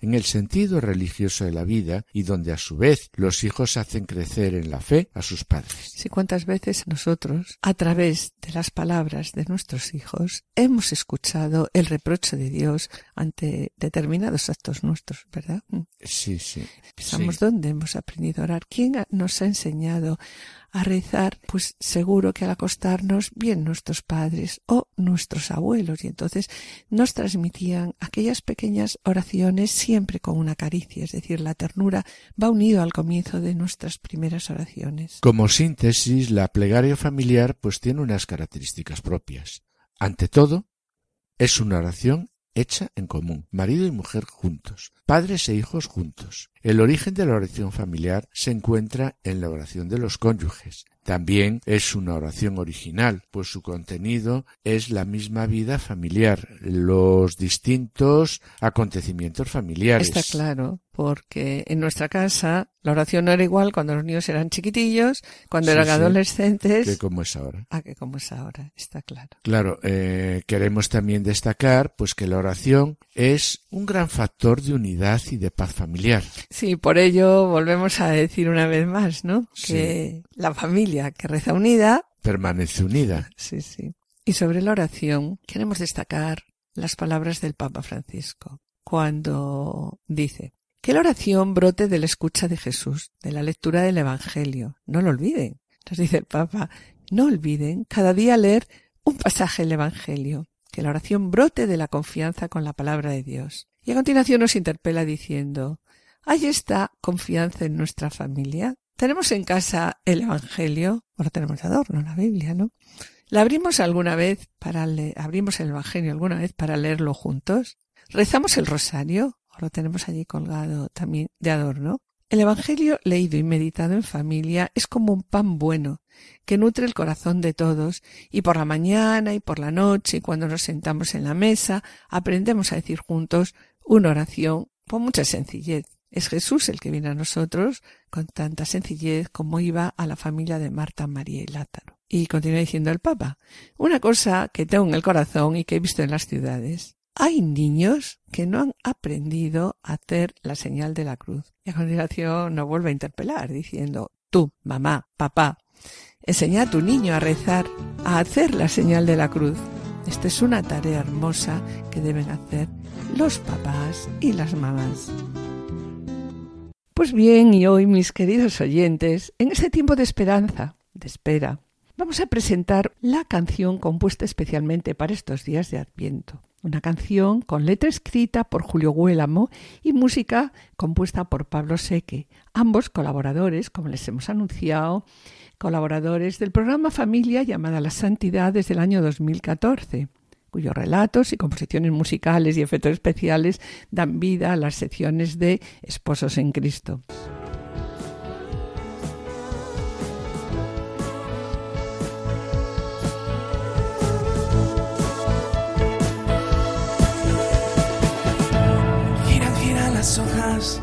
en el sentido religioso de la vida y donde a su vez los hijos hacen crecer en la fe a sus padres. Sí, cuántas veces nosotros, a través de las palabras de nuestros hijos, hemos escuchado el reproche de Dios ante determinados actos nuestros, ¿verdad? Sí, sí. Pensamos dónde hemos aprendido a orar, quién nos ha enseñado a rezar, pues seguro que al acostarnos, bien nuestros padres o nuestros abuelos, y entonces nos transmitían aquellas pequeñas oraciones siempre con una caricia, es decir, la ternura va unido al comienzo de nuestras primeras oraciones. Como síntesis, la plegaria familiar pues tiene unas características propias. Ante todo, es una oración hecha en común, marido y mujer juntos, padres e hijos juntos. El origen de la oración familiar se encuentra en la oración de los cónyuges. También es una oración original, pues su contenido es la misma vida familiar, los distintos acontecimientos familiares. Está claro, porque en nuestra casa la oración no era igual cuando los niños eran chiquitillos, cuando eran adolescentes. Que como es ahora. A que como es ahora, está claro. Claro, eh, queremos también destacar pues que la oración es un gran factor de unidad y de paz familiar. Sí, por ello volvemos a decir una vez más, ¿no? Que la familia que reza unida permanece unida. Sí, sí. Y sobre la oración queremos destacar las palabras del Papa Francisco cuando dice que la oración brote de la escucha de Jesús, de la lectura del Evangelio. No lo olviden. Nos dice el Papa, no olviden cada día leer un pasaje del Evangelio, que la oración brote de la confianza con la palabra de Dios. Y a continuación nos interpela diciendo, ¿hay esta confianza en nuestra familia? ¿Tenemos en casa el Evangelio? Ahora tenemos adorno, la Biblia, ¿no? ¿La abrimos alguna vez para leer, abrimos el Evangelio alguna vez para leerlo juntos? ¿Rezamos el rosario? Ahora tenemos allí colgado también de adorno. El Evangelio leído y meditado en familia es como un pan bueno que nutre el corazón de todos y por la mañana y por la noche y cuando nos sentamos en la mesa aprendemos a decir juntos una oración con mucha sencillez. Es Jesús el que viene a nosotros con tanta sencillez como iba a la familia de Marta, María y Lázaro. Y continúa diciendo el Papa, una cosa que tengo en el corazón y que he visto en las ciudades. Hay niños que no han aprendido a hacer la señal de la cruz. Y a continuación nos vuelve a interpelar diciendo, tú, mamá, papá, enseña a tu niño a rezar, a hacer la señal de la cruz. Esta es una tarea hermosa que deben hacer los papás y las mamás. Pues bien, y hoy, mis queridos oyentes, en este tiempo de esperanza, de espera, vamos a presentar la canción compuesta especialmente para estos días de Adviento. Una canción con letra escrita por Julio Guélamo y música compuesta por Pablo Seque, ambos colaboradores, como les hemos anunciado, colaboradores del programa Familia llamada La Santidad desde el año 2014 cuyos relatos y composiciones musicales y efectos especiales dan vida a las secciones de Esposos en Cristo. Las hojas,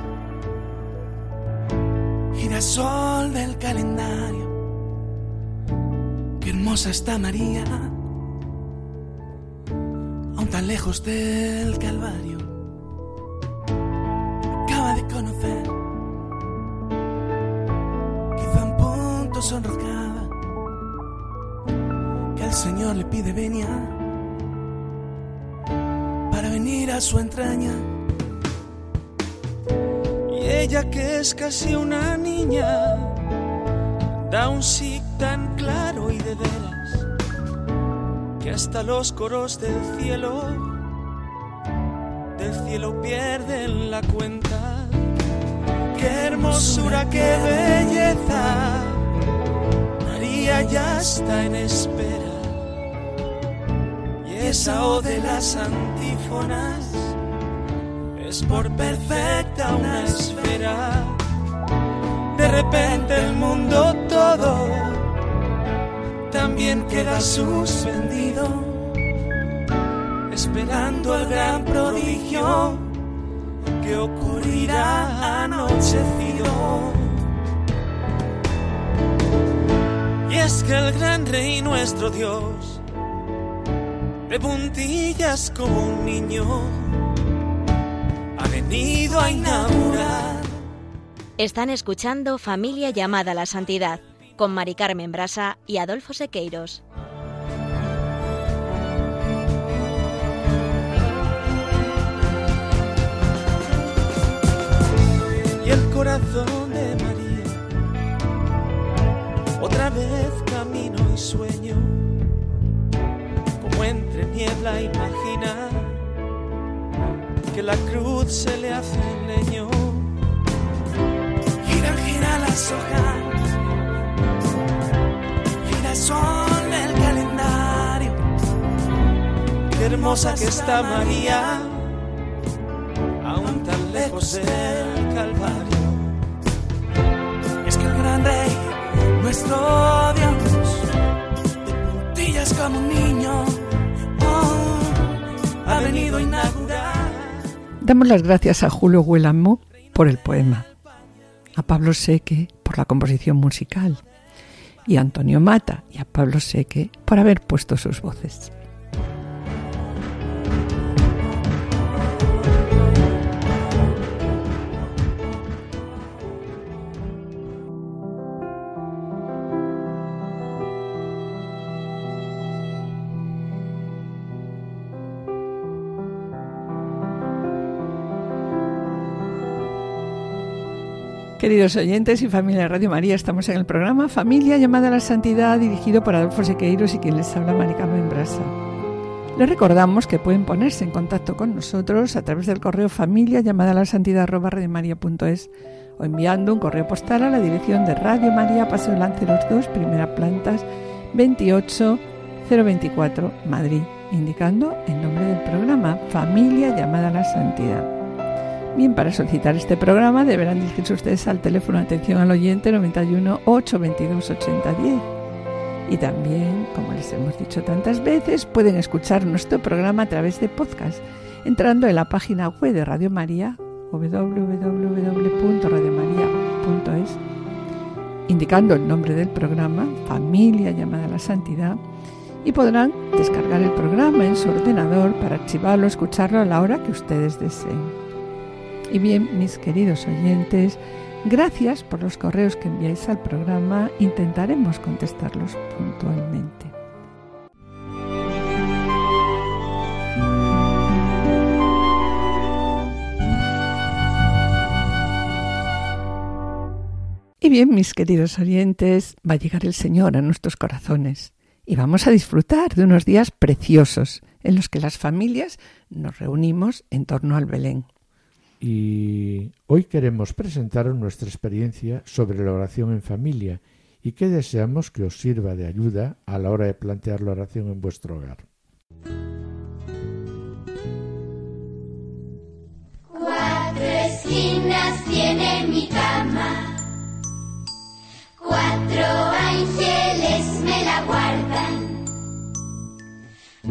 gira sol del calendario. Qué hermosa está María. Aún tan lejos del Calvario, acaba de conocer, quizá un punto sonrojada, que el Señor le pide venia. Para venir a su entraña. Ella que es casi una niña, da un sí tan claro y de veras que hasta los coros del cielo, del cielo pierden la cuenta. Qué hermosura, qué belleza, María ya está en espera. Y esa O de las antífonas es por perfecta una esfera. De repente el mundo todo también queda suspendido, esperando el gran prodigio que ocurrirá anochecido. Y es que el gran rey nuestro Dios de puntillas como un niño, venido a inaugurar. Están escuchando Familia llamada a la Santidad con Mari Carmen Brasa y Adolfo Sequeiros. Y el corazón de María, otra vez camino y sueño, como entre niebla imagina que la cruz se le hace leño. Gira, gira las hojas, gira el sol del calendario. Qué hermosa que está María, aún tan lejos del Calvario. Es que el gran rey, nuestro Dios, de puntillas como un niño, oh, ha venido a inaugurar. Damos las gracias a Julio Huelamo por el poema, a Pablo Seque por la composición musical y a Antonio Mata y a Pablo Seque por haber puesto sus voces. Queridos oyentes y familia de Radio María, estamos en el programa Familia llamada a la Santidad, dirigido por Adolfo Sequeiros y quien les habla, Maricarmen Brasa. Les recordamos que pueden ponerse en contacto con nosotros a través del correo familia llamada a la santidad o enviando un correo postal a la dirección de Radio María, Paseo Lanceros 2, primera plantas 28024, Madrid, indicando el nombre del programa Familia llamada a la Santidad. Bien, para solicitar este programa deberán dirigirse ustedes al teléfono de atención al oyente 91 822 8010. Y también, como les hemos dicho tantas veces, pueden escuchar nuestro programa a través de podcast, entrando en la página web de Radio María, www.radiomaria.es, indicando el nombre del programa, Familia llamada a la Santidad, y podrán descargar el programa en su ordenador para archivarlo o escucharlo a la hora que ustedes deseen. Y bien, mis queridos oyentes, gracias por los correos que enviáis al programa. Intentaremos contestarlos puntualmente. Y bien, mis queridos oyentes, va a llegar el Señor a nuestros corazones y vamos a disfrutar de unos días preciosos en los que las familias nos reunimos en torno al Belén y hoy queremos presentaros nuestra experiencia sobre la oración en familia y que deseamos que os sirva de ayuda a la hora de plantear la oración en vuestro hogar. Cuatro esquinas tiene mi cama, cuatro ángeles me la guardan.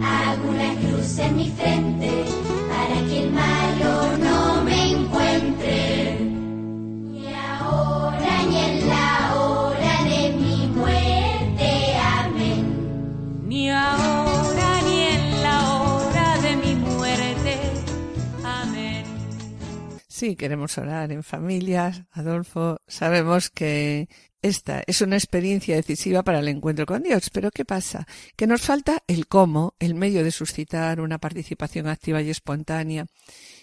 Hago una cruz en mi frente para que el malo no Sí, queremos orar en familias, Adolfo. Sabemos que esta es una experiencia decisiva para el encuentro con Dios. Pero ¿qué pasa? Que nos falta el cómo, el medio de suscitar una participación activa y espontánea.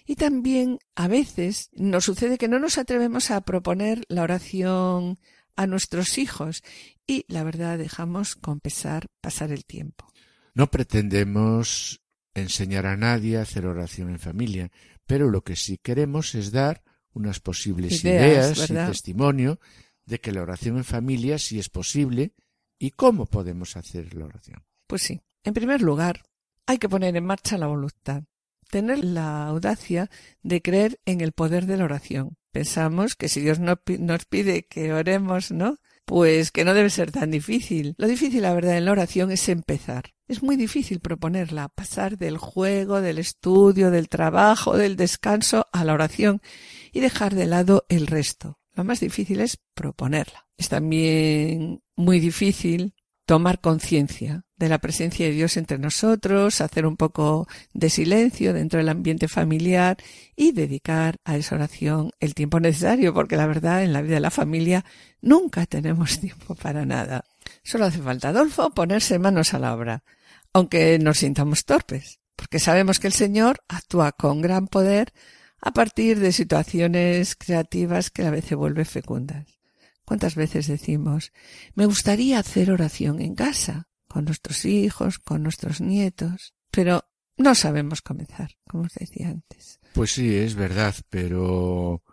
Y también a veces nos sucede que no nos atrevemos a proponer la oración a nuestros hijos y la verdad dejamos con pesar pasar el tiempo. No pretendemos enseñar a nadie a hacer oración en familia, pero lo que sí queremos es dar unas posibles Ideas, ideas, y testimonio de que la oración en familia sí es posible y cómo podemos hacer la oración. Pues sí. En primer lugar, hay que poner en marcha la voluntad. Tener la audacia de creer en el poder de la oración. Pensamos que si Dios no nos pide que oremos, ¿no? Pues que no debe ser tan difícil. Lo difícil, la verdad, en la oración es empezar. Es muy difícil proponerla, pasar del juego, del estudio, del trabajo, del descanso a la oración y dejar de lado el resto. Lo más difícil es proponerla. Es también muy difícil tomar conciencia de la presencia de Dios entre nosotros, hacer un poco de silencio dentro del ambiente familiar y dedicar a esa oración el tiempo necesario, porque la verdad en la vida de la familia nunca tenemos tiempo para nada. Solo hace falta, Adolfo, ponerse manos a la obra, aunque nos sintamos torpes, porque sabemos que el Señor actúa con gran poder a partir de situaciones creativas que a veces vuelve fecundas. ¿Cuántas veces decimos, me gustaría hacer oración en casa, con nuestros hijos, con nuestros nietos, pero no sabemos comenzar, como os decía antes? Pues sí, es verdad, pero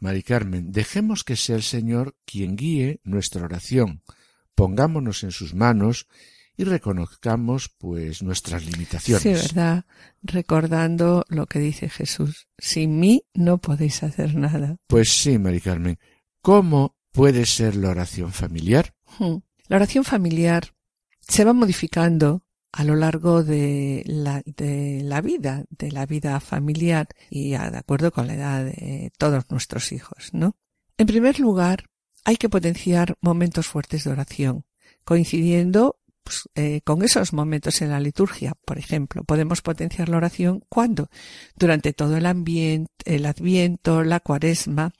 Mari Carmen, dejemos que sea el Señor quien guíe nuestra oración. Pongámonos en sus manos y reconozcamos pues nuestras limitaciones. Sí, verdad, recordando lo que dice Jesús, sin mí no podéis hacer nada. Pues sí, Mari Carmen. ¿Cómo puede ser la oración familiar? Hmm. La oración familiar se va modificando a lo largo de la, de la vida, de la vida familiar y de acuerdo con la edad de todos nuestros hijos, ¿no? En primer lugar, hay que potenciar momentos fuertes de oración, coincidiendo pues, eh, con esos momentos en la liturgia. Por ejemplo, podemos potenciar la oración cuando durante todo el ambiente, el adviento, la cuaresma,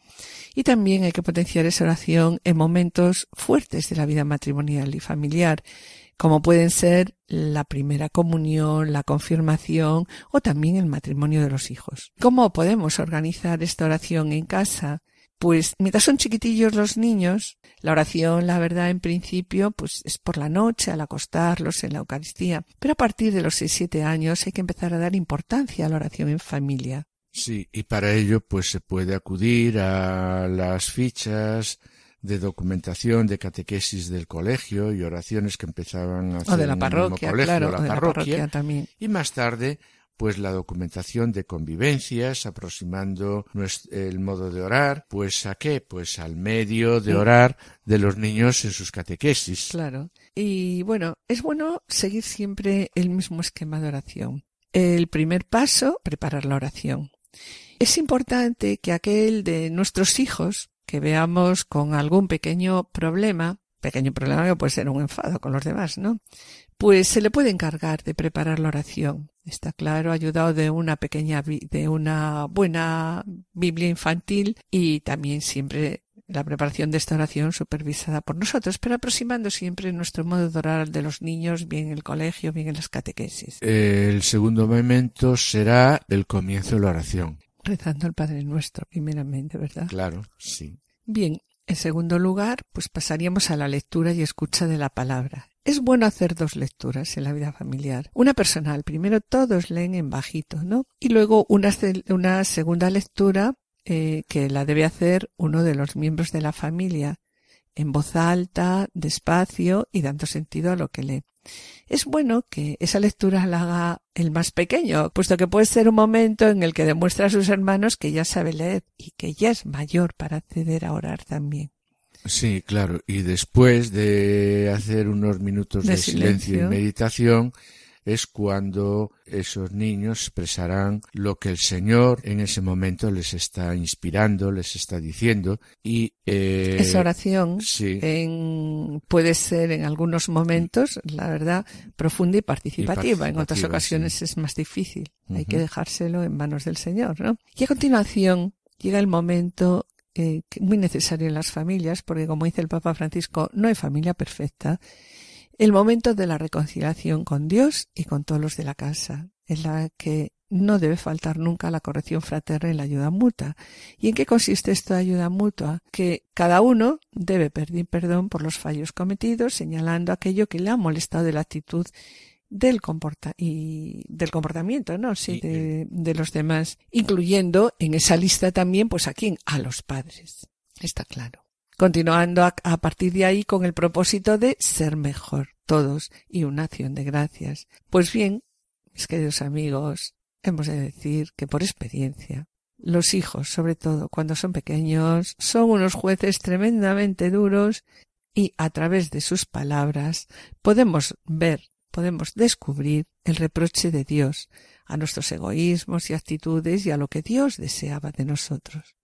y también hay que potenciar esa oración en momentos fuertes de la vida matrimonial y familiar, como pueden ser la primera comunión, la confirmación o también el matrimonio de los hijos. ¿Cómo podemos organizar esta oración en casa? Pues mientras son chiquitillos los niños, la oración, la verdad, en principio, pues es por la noche, al acostarlos en la Eucaristía. Pero a partir de los 6-7 años hay que empezar a dar importancia a la oración en familia. Sí, y para ello pues se puede acudir a las fichas de documentación de catequesis del colegio y oraciones que empezaban a hacer O de la en el mismo parroquia, colegio, claro, la o de la parroquia, parroquia también. y más tarde pues la documentación de convivencias aproximando el modo de orar, pues a qué? Pues al medio de orar de los niños en sus catequesis. Claro. Y bueno, es bueno seguir siempre el mismo esquema de oración. El primer paso, preparar la oración. Es importante que aquel de nuestros hijos que veamos con algún pequeño problema, pequeño problema que puede ser un enfado con los demás, ¿no? Pues se le puede encargar de preparar la oración. Está claro, ayudado de una pequeña, de una buena Biblia infantil y también siempre la preparación de esta oración supervisada por nosotros, pero aproximando siempre nuestro modo de orar al de los niños, bien en el colegio, bien en las catequesis, El segundo momento será el comienzo de la oración. rezando al Padre Nuestro, primeramente, ¿verdad? Claro, sí. Bien, en segundo lugar, pues pasaríamos a la lectura y escucha de la palabra. Es bueno hacer dos lecturas en la vida familiar. Una personal, primero todos leen en bajito, ¿no? Y luego una, una segunda lectura eh, que la debe hacer uno de los miembros de la familia, en voz alta, despacio y dando sentido a lo que lee. Es bueno que esa lectura la haga el más pequeño, puesto que puede ser un momento en el que demuestra a sus hermanos que ya sabe leer y que ya es mayor para acceder a orar también. Sí, claro. Y después de hacer unos minutos de, De silencio. silencio. y meditación, es cuando esos niños expresarán lo que el Señor en ese momento les está inspirando, les está diciendo. Y eh, Esa oración sí. en- puede ser en algunos momentos, la verdad, profunda y participativa. en otras ocasiones sí. es más difícil. Hay que dejárselo en manos del Señor, ¿no? Y a continuación llega el momento eh, muy necesario en las familias, porque como dice el Papa Francisco, no hay familia perfecta. El momento de la reconciliación con Dios y con todos los de la casa, en la que no debe faltar nunca la corrección fraterna y la ayuda mutua. ¿Y en qué consiste esta ayuda mutua? Que cada uno debe pedir perdón por los fallos cometidos, señalando aquello que le ha molestado de la actitud del comporta y del comportamiento, ¿no? Sí, de, de los demás, incluyendo en esa lista también, pues a quién, a los padres. Está claro. Continuando a, partir de ahí con el propósito de ser mejor todos y una acción de gracias. Pues bien, mis queridos amigos, hemos de decir que por experiencia, los hijos, sobre todo cuando son pequeños, son unos jueces tremendamente duros y a través de sus palabras podemos ver, podemos descubrir el reproche de Dios a nuestros egoísmos y actitudes y a lo que Dios deseaba de nosotros.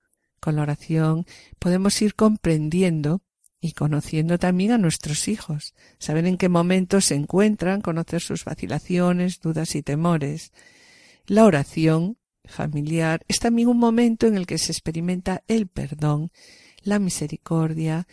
Con la oración podemos ir comprendiendo y conociendo también a nuestros hijos, saber en qué momentos se encuentran, conocer sus vacilaciones, dudas y temores. La oración familiar es también un momento en el que se experimenta el perdón, la misericordia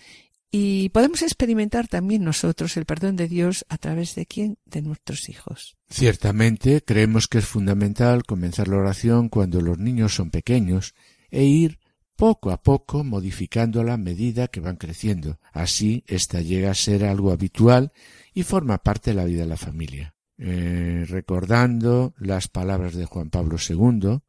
y podemos experimentar también nosotros el perdón de Dios a través de quién? De nuestros hijos. Ciertamente creemos que es fundamental comenzar la oración cuando los niños son pequeños e ir poco a poco modificándola a medida que van creciendo. Así ésta llega a ser algo habitual y forma parte de la vida de la familia. Eh, recordando las palabras de Juan Pablo II,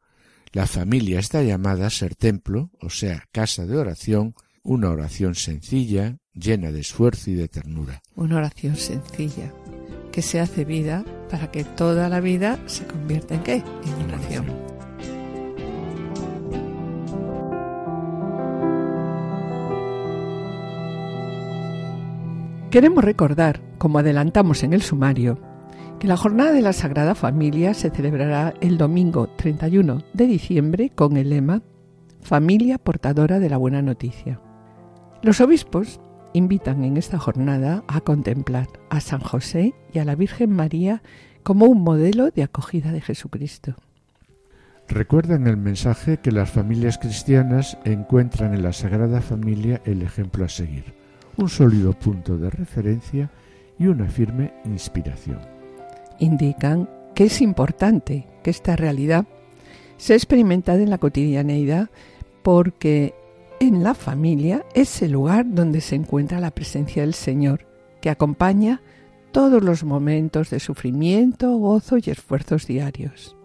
la familia está llamada a ser templo, o sea, casa de oración, una oración sencilla, llena de esfuerzo y de ternura. Una oración sencilla que se hace vida para que toda la vida se convierta en qué? En oración. Queremos recordar, como adelantamos en el sumario, que la jornada de la Sagrada Familia se celebrará el domingo 31 de diciembre con el lema Familia portadora de la buena noticia. Los obispos invitan en esta jornada a contemplar a San José y a la Virgen María como un modelo de acogida de Jesucristo. Recuerdan el mensaje que las familias cristianas encuentran en la Sagrada Familia el ejemplo a seguir, un sólido punto de referencia y una firme inspiración. Indican que es importante que esta realidad sea experimentada en la cotidianeidad porque en la familia es el lugar donde se encuentra la presencia del Señor, que acompaña todos los momentos de sufrimiento, gozo y esfuerzos diarios.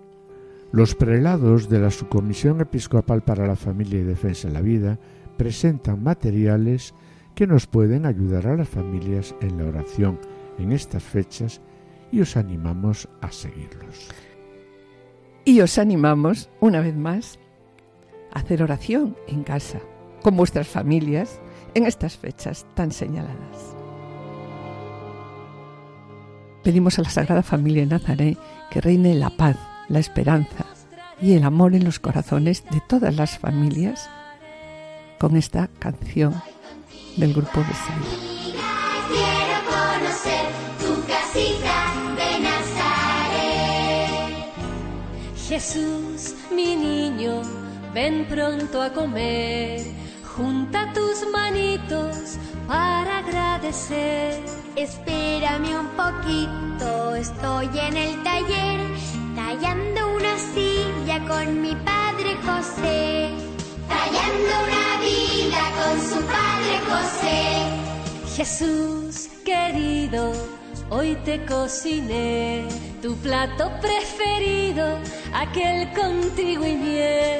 Los prelados de la Subcomisión Episcopal para la Familia y Defensa de la Vida presentan materiales que nos pueden ayudar a las familias en la oración en estas fechas y os animamos a seguirlos. Y os animamos, una vez más, a hacer oración en casa con vuestras familias en estas fechas tan señaladas. Pedimos a la Sagrada Familia de Nazaret que reine la paz, la esperanza y el amor en los corazones de todas las familias con esta canción del grupo Besaida. Quiero conocer tu casita de Nazaret. Jesús, mi niño, ven pronto a comer. Junta tus manitos para agradecer. Espérame un poquito, estoy en el taller, tallando una silla con mi padre José. Tallando una vida con su padre José. Jesús querido, hoy te cociné tu plato preferido, aquel con trigo y miel.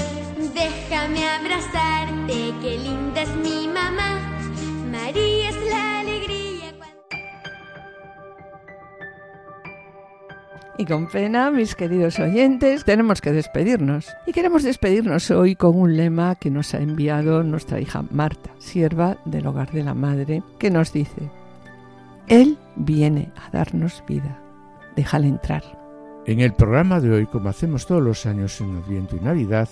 Déjame abrazarte, qué linda es mi mamá. Y con pena, mis queridos oyentes, tenemos que despedirnos. Y queremos despedirnos hoy con un lema que nos ha enviado nuestra hija Marta, sierva del hogar de la madre, que nos dice, Él viene a darnos vida, déjale entrar. En el programa de hoy, como hacemos todos los años en Adviento y Navidad,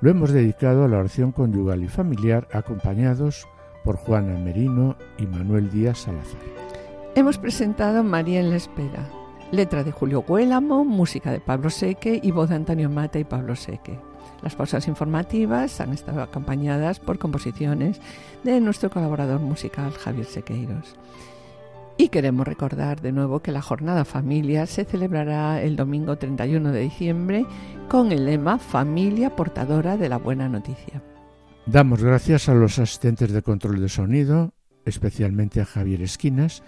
lo hemos dedicado a la oración conyugal y familiar acompañados por Juana Merino y Manuel Díaz Salazar. Hemos presentado María en la Espera, letra de Julio Guélamo, música de Pablo Seque y voz de Antonio Mata y Pablo Seque. Las pausas informativas han estado acompañadas por composiciones de nuestro colaborador musical Javier Sequeiros. Y queremos recordar de nuevo que la Jornada Familia se celebrará el domingo 31 de diciembre con el lema Familia portadora de la buena noticia. Damos gracias a los asistentes de control de sonido, especialmente a Javier Esquinas,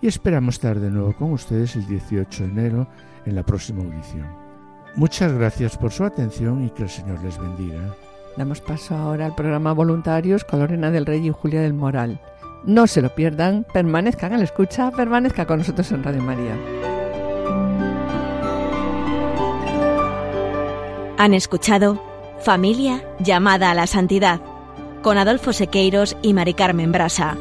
y esperamos estar de nuevo con ustedes el 18 de enero en la próxima audición. Muchas gracias por su atención y que el Señor les bendiga. Damos paso ahora al programa Voluntarios con Lorena del Rey y Julia del Moral. No se lo pierdan, permanezcan a la escucha, permanezca con nosotros en Radio María. Han escuchado Familia llamada a la santidad con Adolfo Sequeiros y Mari Carmen Brasa.